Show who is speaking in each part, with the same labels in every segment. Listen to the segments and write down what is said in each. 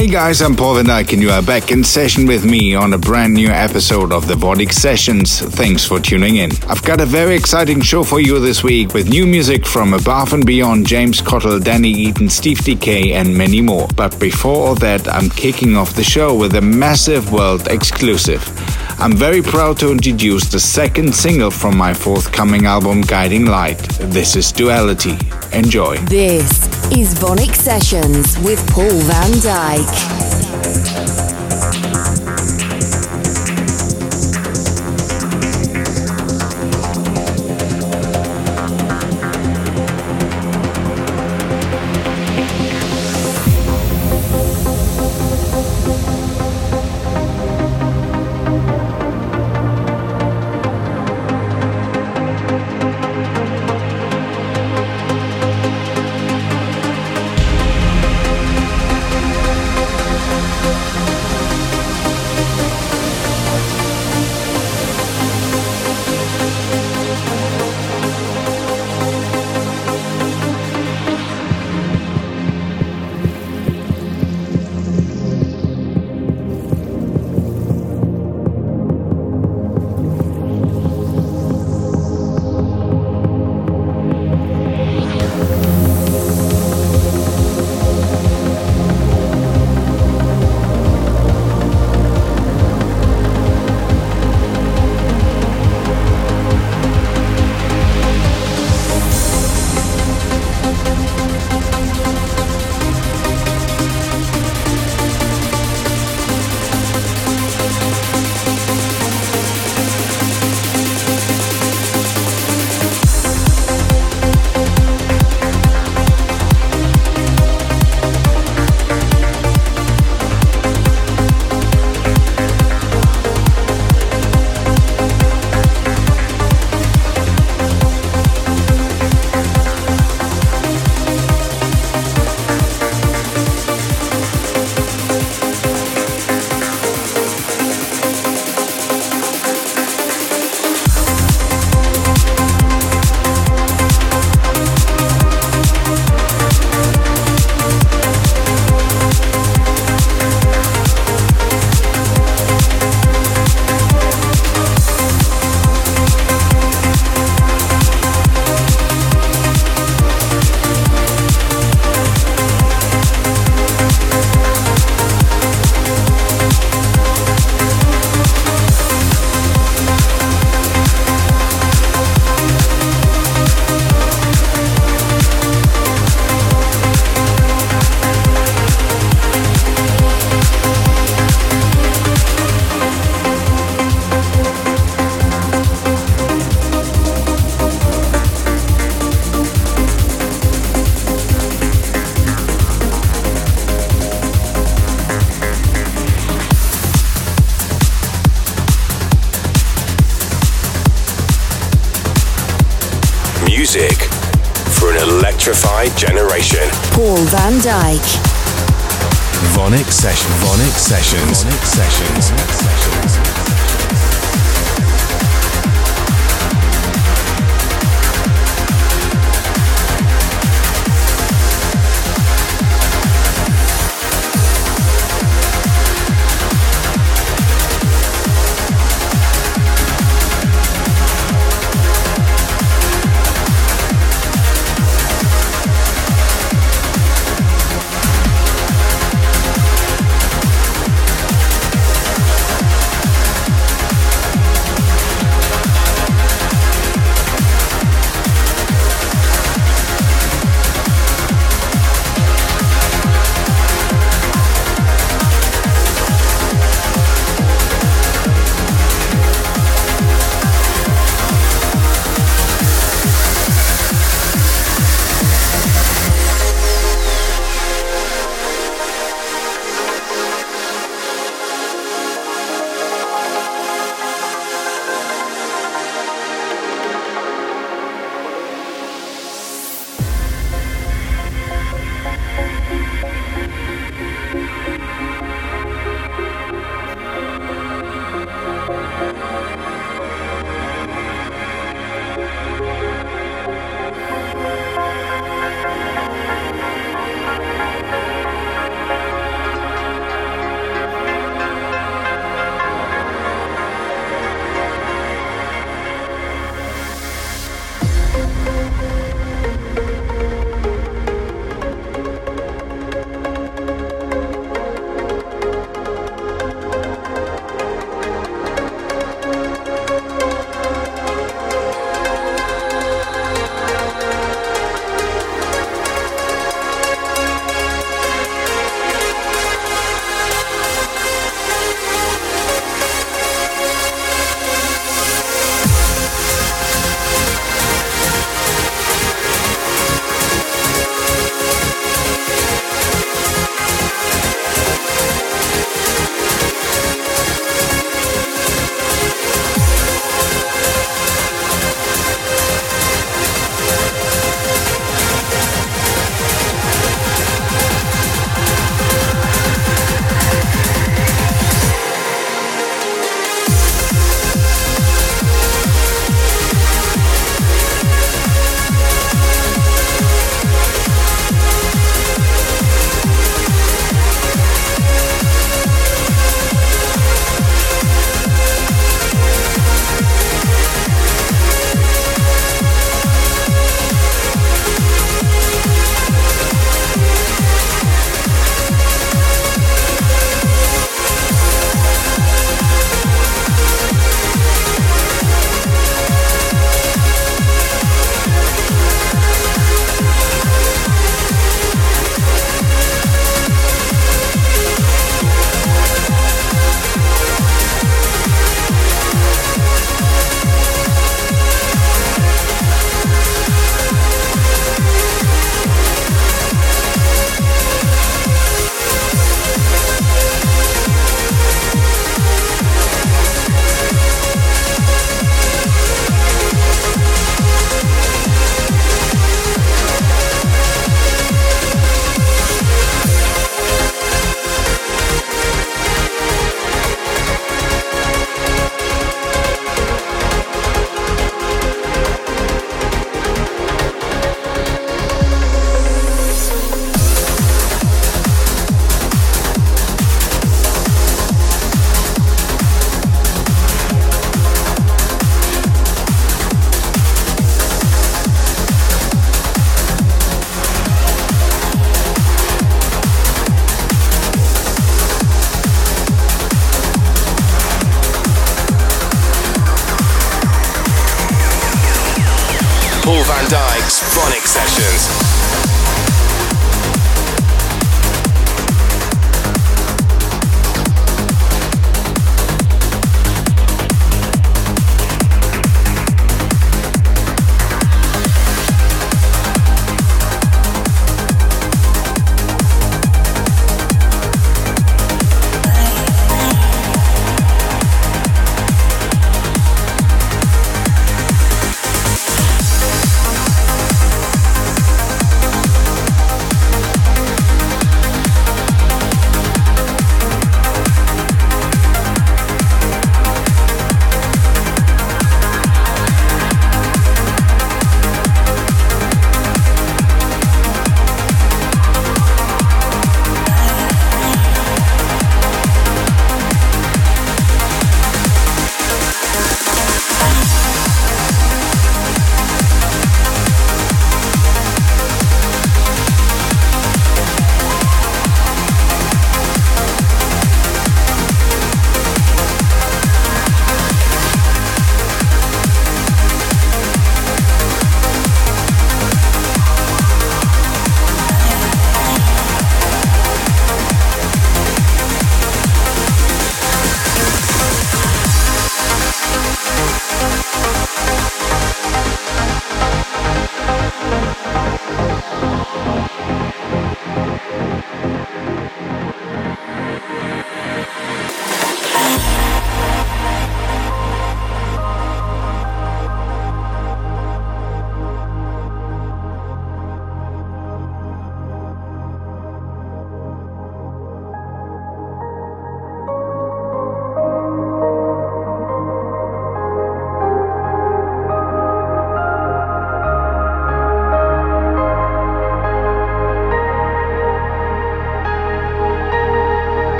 Speaker 1: Hey guys, I'm Paul Van Dyk and you are back in session with me on a brand new episode of the VONYC Sessions. Thanks for tuning in. I've got a very exciting show for you this week with new music from Above and Beyond, James Cottle, Danny Eaton, Steve Dekay and many more. But before all that, I'm kicking off the show with a massive world exclusive. I'm very proud to introduce the second single from my forthcoming album Guiding Light. This is Duality. Enjoy.
Speaker 2: This is VONYC Sessions with Paul van Dyk.
Speaker 3: Music for an electrified generation.
Speaker 2: Paul van Dyk.
Speaker 3: VONYC Session. VONYC Sessions.
Speaker 4: VONYC Sessions.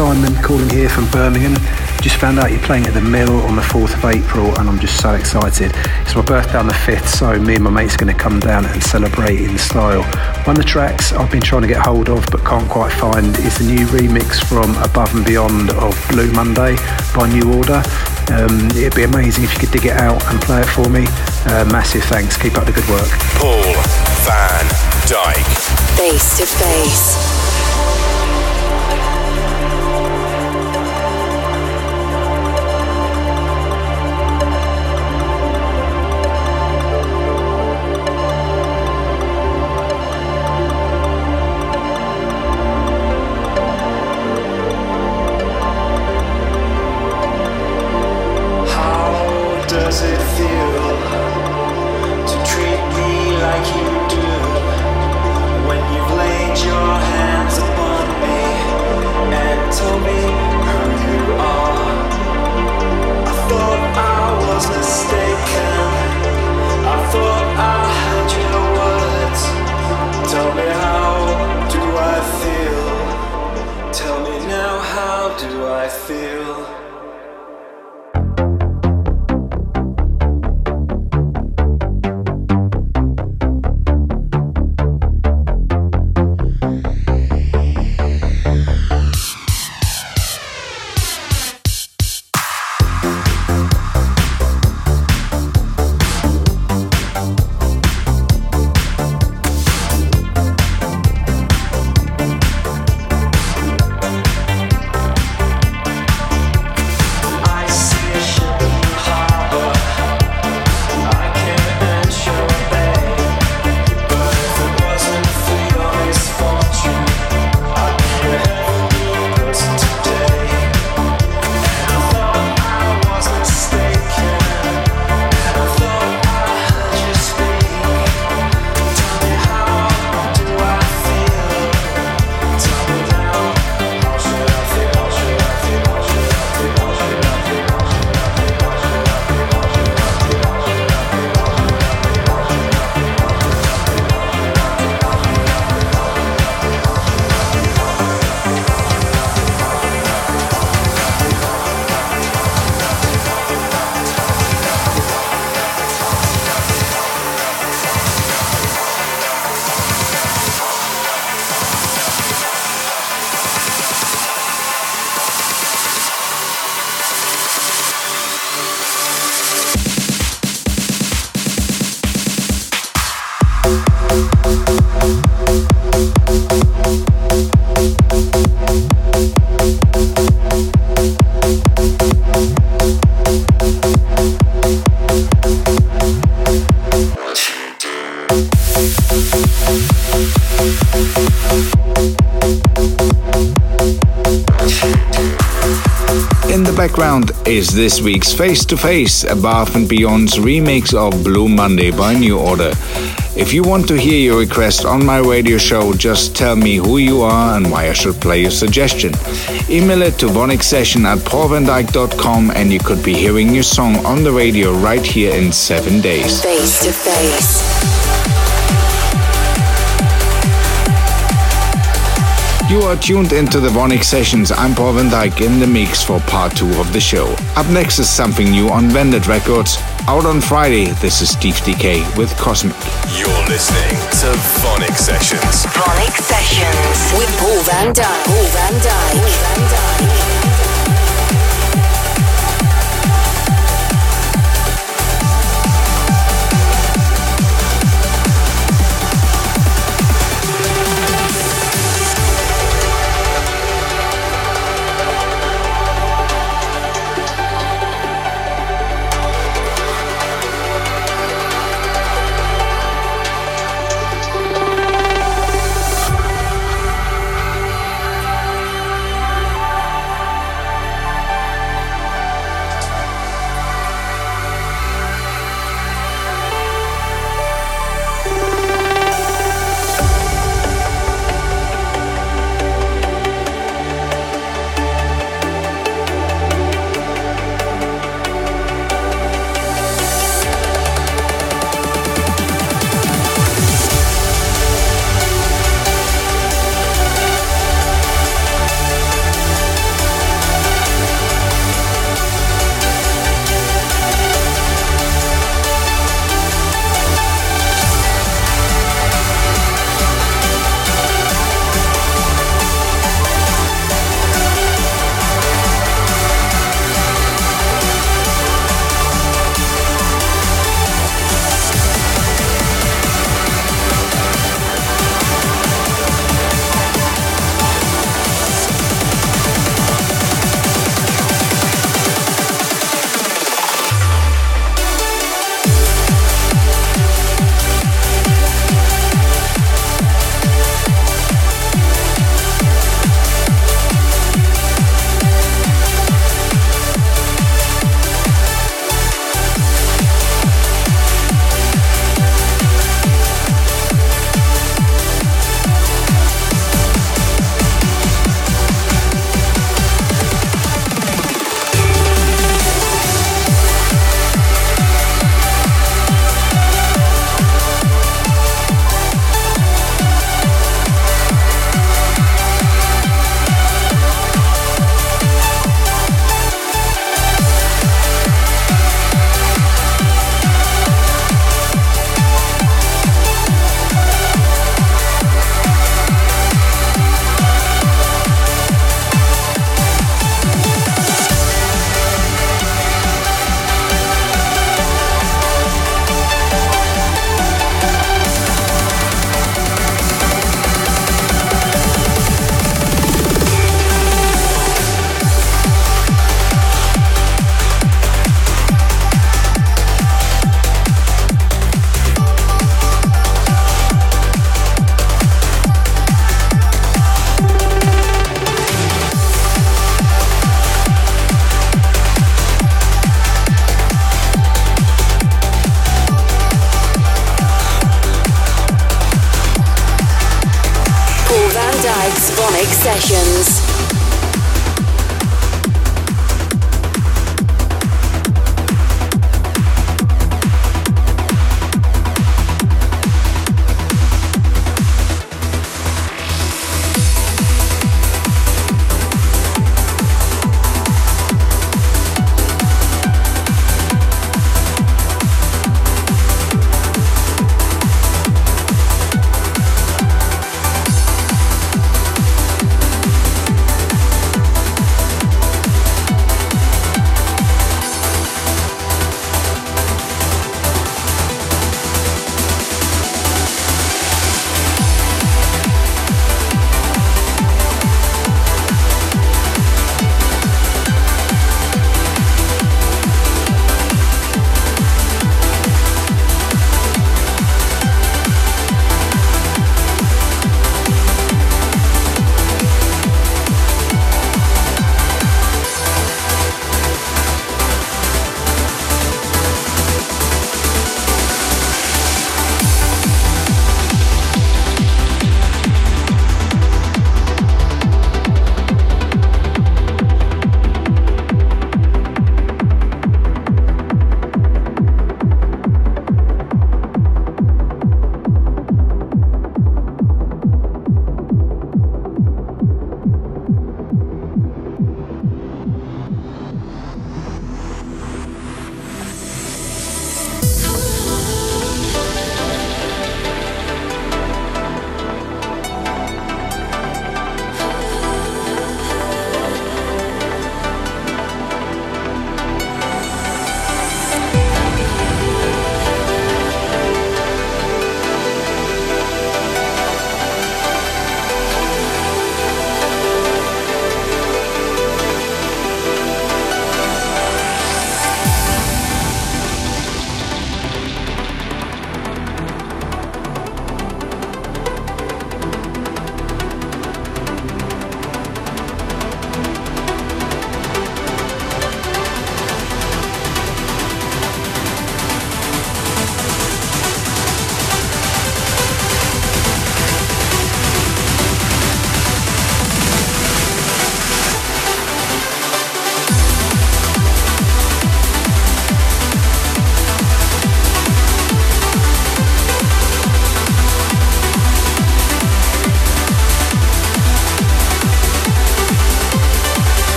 Speaker 5: Simon calling here from Birmingham. Just found out you're playing at the Mill on the 4th of April, and I'm just so excited. It's my birthday on the 5th, so me and my mates are going to come down and celebrate in style. One of the tracks I've been trying to get hold of but can't quite find is the new remix from Above and Beyond of Blue Monday by New Order. Um, it'd be amazing if you could dig it out and play it for me. Uh, massive thanks. Keep up the good work.
Speaker 3: Paul Van Dyk.
Speaker 4: Face to face.
Speaker 1: Background is this week's Face to Face, Above and Beyond's remix of Blue Monday by New Order. If you want to hear your request on my radio show, just tell me who you are and why I should play your suggestion. Email it to vonicsession at paulvandyk.com and you could be hearing your song on the radio right here in seven days.
Speaker 2: Face to Face.
Speaker 1: You are tuned into the VONYC Sessions. I'm Paul Van Dyk in the mix for part two of the show. Up next is something new on Vandit Records. Out on Friday, this is Steve Dekay with Cosmic.
Speaker 3: You're listening to VONYC Sessions.
Speaker 2: VONYC Sessions with Paul Van Dyk. Paul Van Dyk. Paul Van Dyk.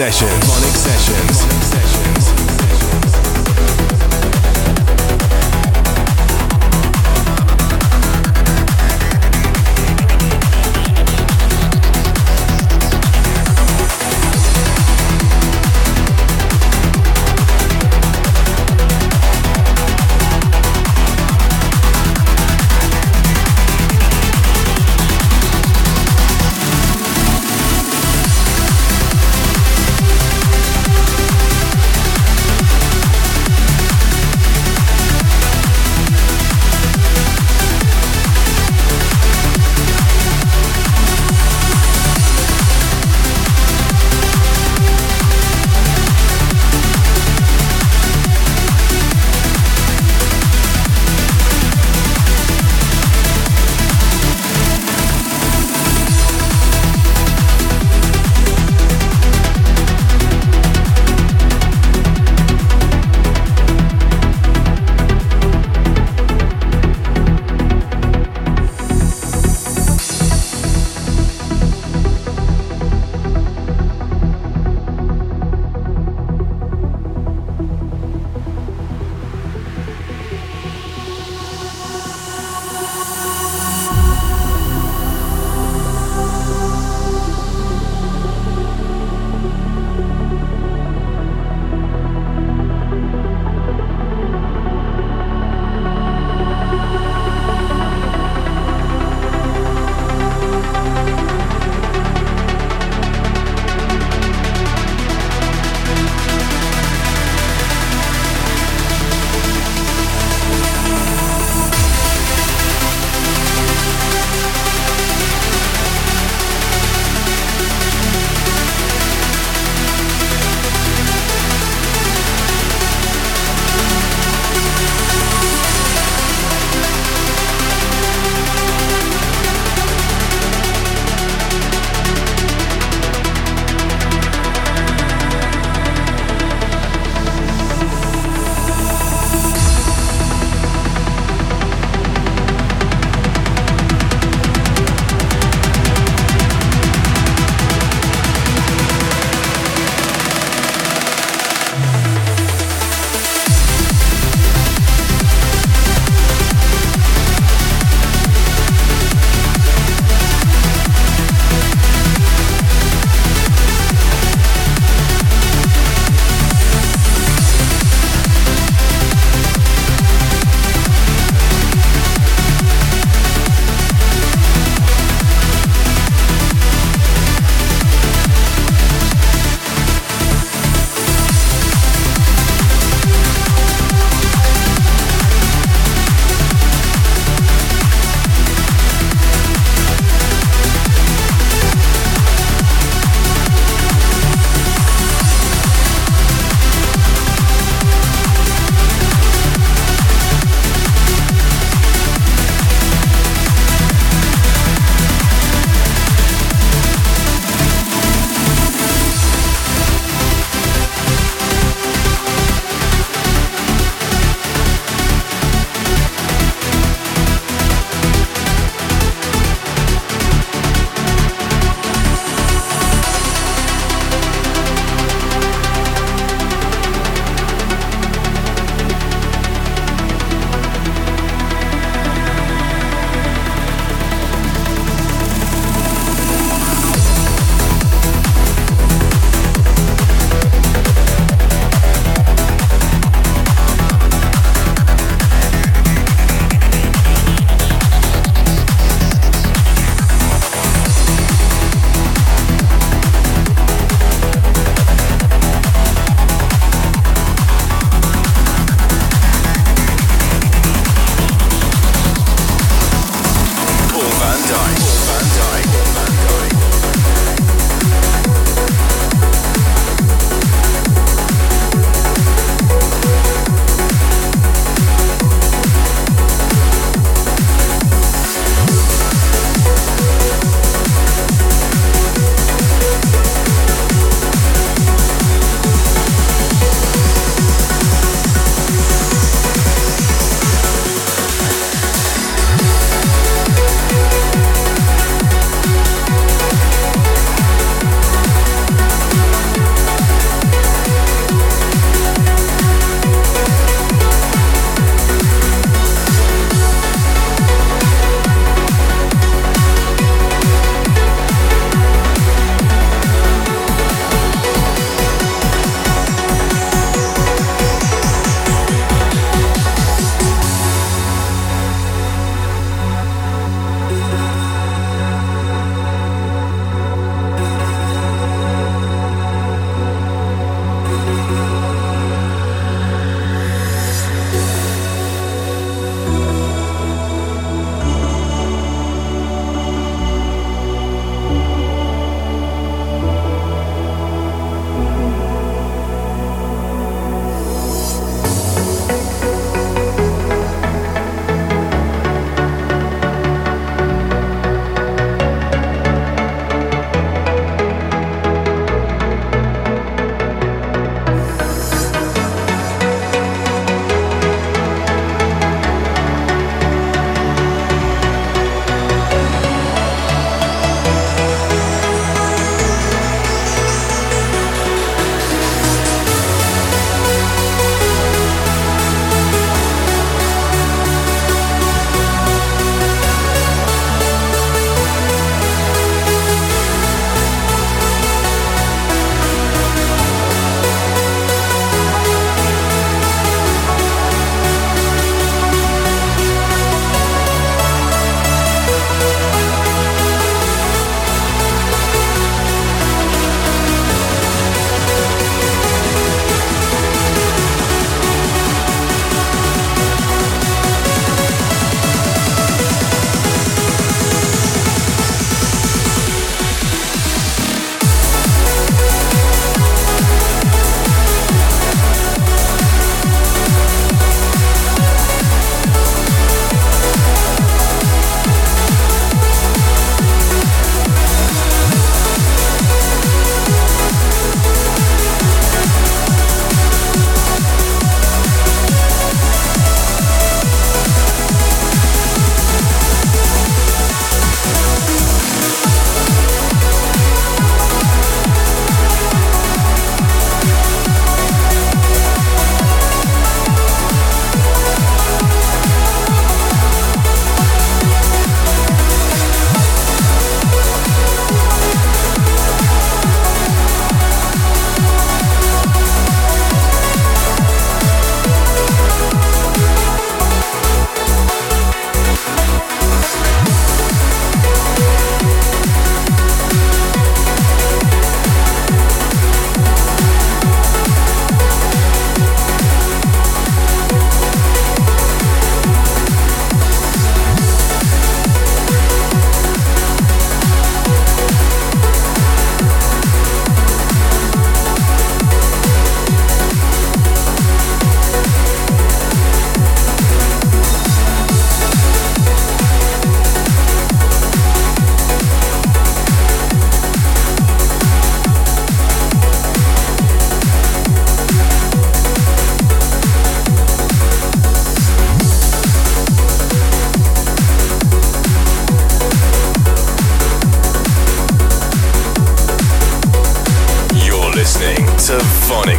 Speaker 2: Sessions.
Speaker 3: Sessions.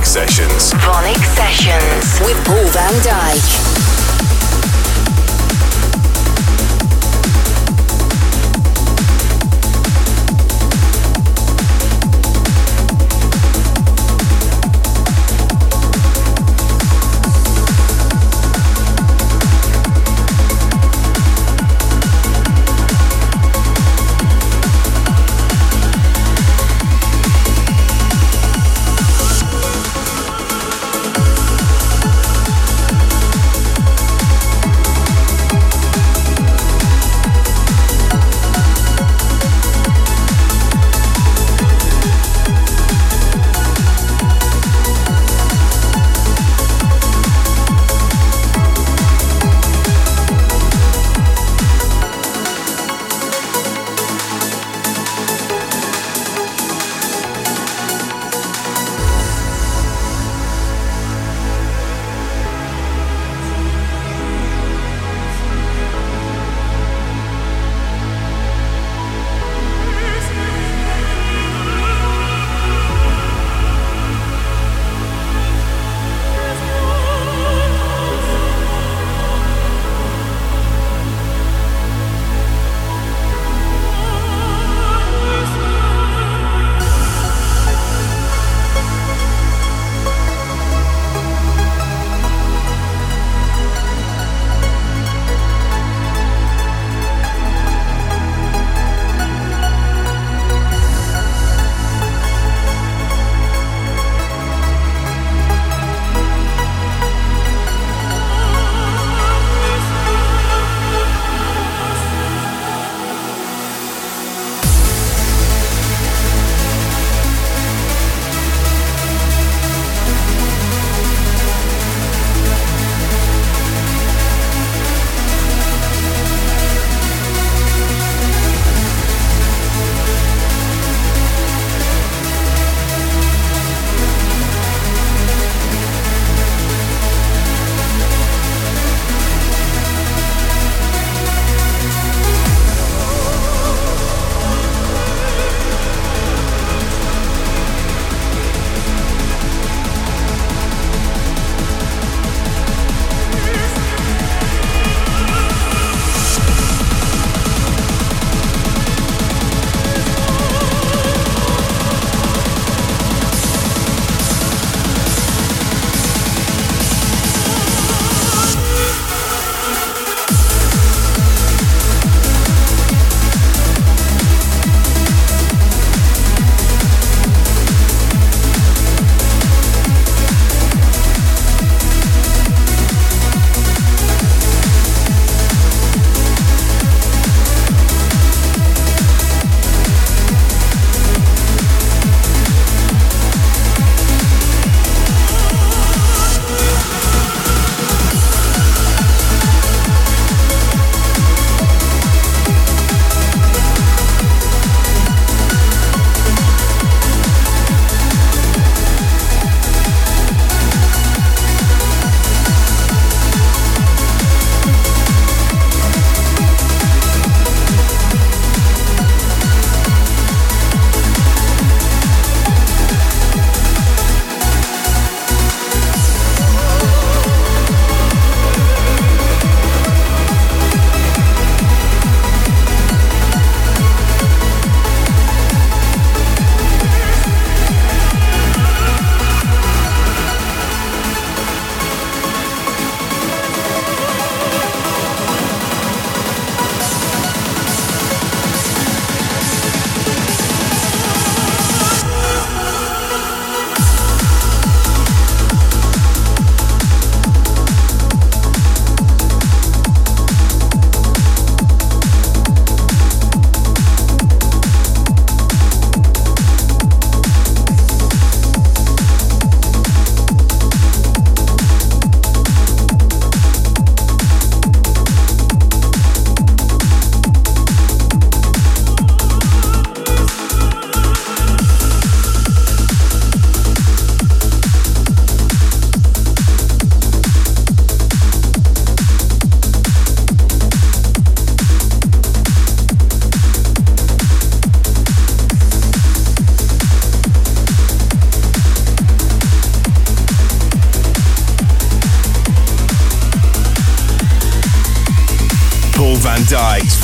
Speaker 3: Sessions. VONYC Sessions
Speaker 2: with Paul van Dyk.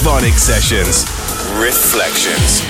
Speaker 3: Dyk's Sessions. Reflections.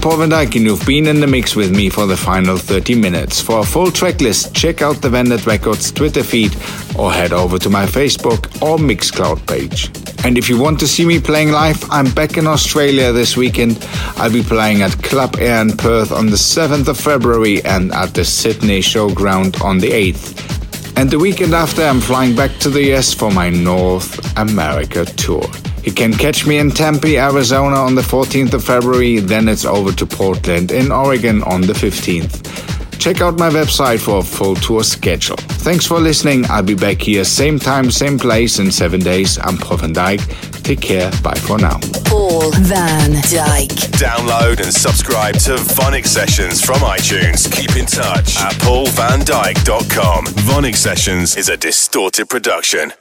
Speaker 1: I'm Paul van and you've been in the mix with me for the final 30 minutes. For a full track list, check out the Vandit Records Twitter feed or head over to my Facebook or Mixcloud page. And if you want to see me playing live, I'm back in Australia this weekend. I'll be playing at Club Air in Perth on the 7th of February and at the Sydney Showground on the 8th. And the weekend after, I'm flying back to the US for my North America tour. You can catch me in Tempe, Arizona on the 14th of February, then it's over to Portland in Oregon on the 15th. Check out my website for a full tour schedule. Thanks for listening. I'll be back here same time, same place in seven days. I'm Paul van Dyk. Take care. Bye for now.
Speaker 2: Paul van Dyk.
Speaker 3: Download and subscribe to VONYC Sessions from iTunes. Keep in touch at paulvandyk.com. VONYC Sessions is a distorted production.